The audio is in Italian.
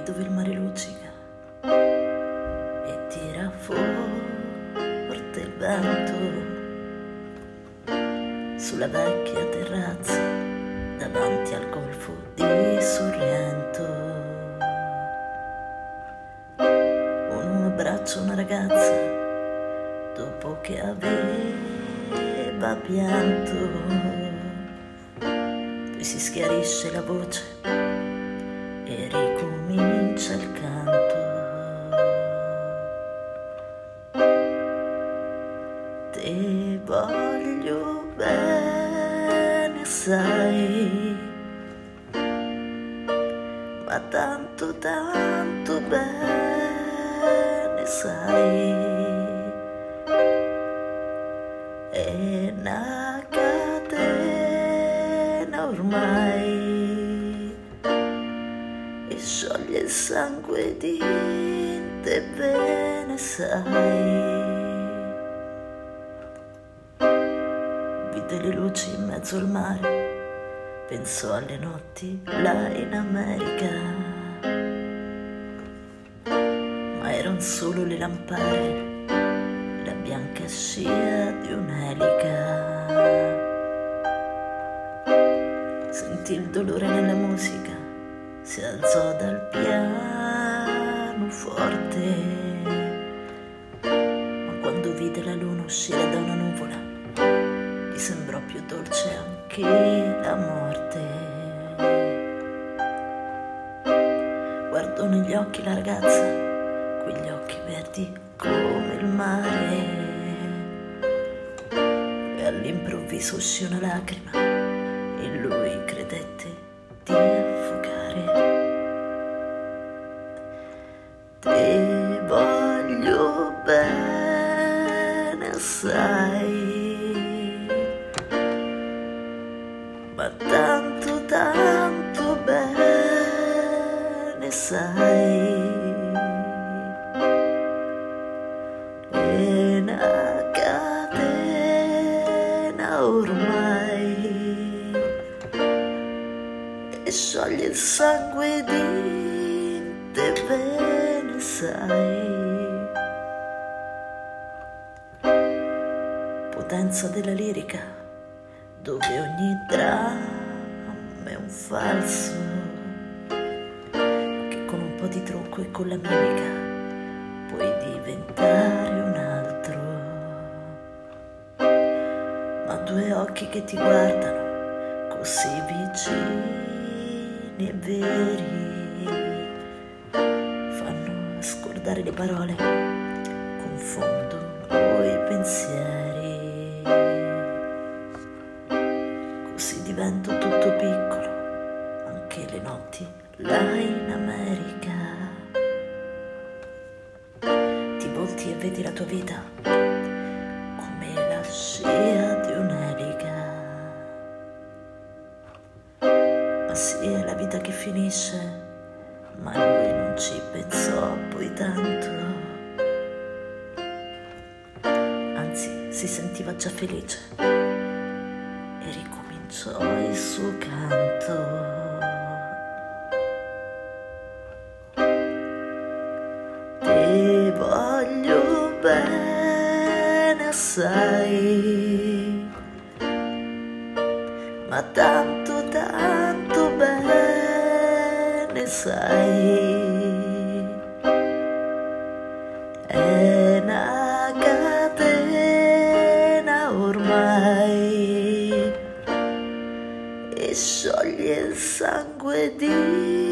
lì dove il mare luccica e tira forte il vento sulla vecchia terrazza davanti al golfo di Sorrento. Un uomo abbraccia una ragazza dopo che aveva pianto, poi si schiarisce la voce Voglio bene, sai, ma tanto, tanto bene, sai. È una catena ormai e scioglie il sangue di te bene, sai. Vide le luci in mezzo al mare, pensò alle notti là in America. Ma erano solo le lampare, la bianca scia di un'elica. Sentì il dolore nella musica, si alzò dal piano forte. Ma quando vide la luna uscire da una nuvola, sembrò più dolce anche la morte. Guardò negli occhi la ragazza, quegli occhi verdi come il mare. E all'improvviso uscì una lacrima e lui credette di affogare. Ti voglio bene assai, ma tanto, tanto bene sai. È catena ormai e scioglie il sangue di te bene sai. Potenza della lirica, dove ogni dramma è un falso, che con un po' di trucco e con la mimica puoi diventare un altro. Ma due occhi che ti guardano così vicini e veri fanno scordare le parole, confondono i pensieri. Divento tutto piccolo, anche le notti là in America. Ti volti e vedi la tua vita come la scia di un'elica. Ma sì, è la vita che finisce, ma lui non ci pensò poi tanto. Anzi, si sentiva già felice ricominciò il suo canto. Ti voglio bene assai, ma tanto, tanto bene sai. È una catena ormai scioglie il sangue di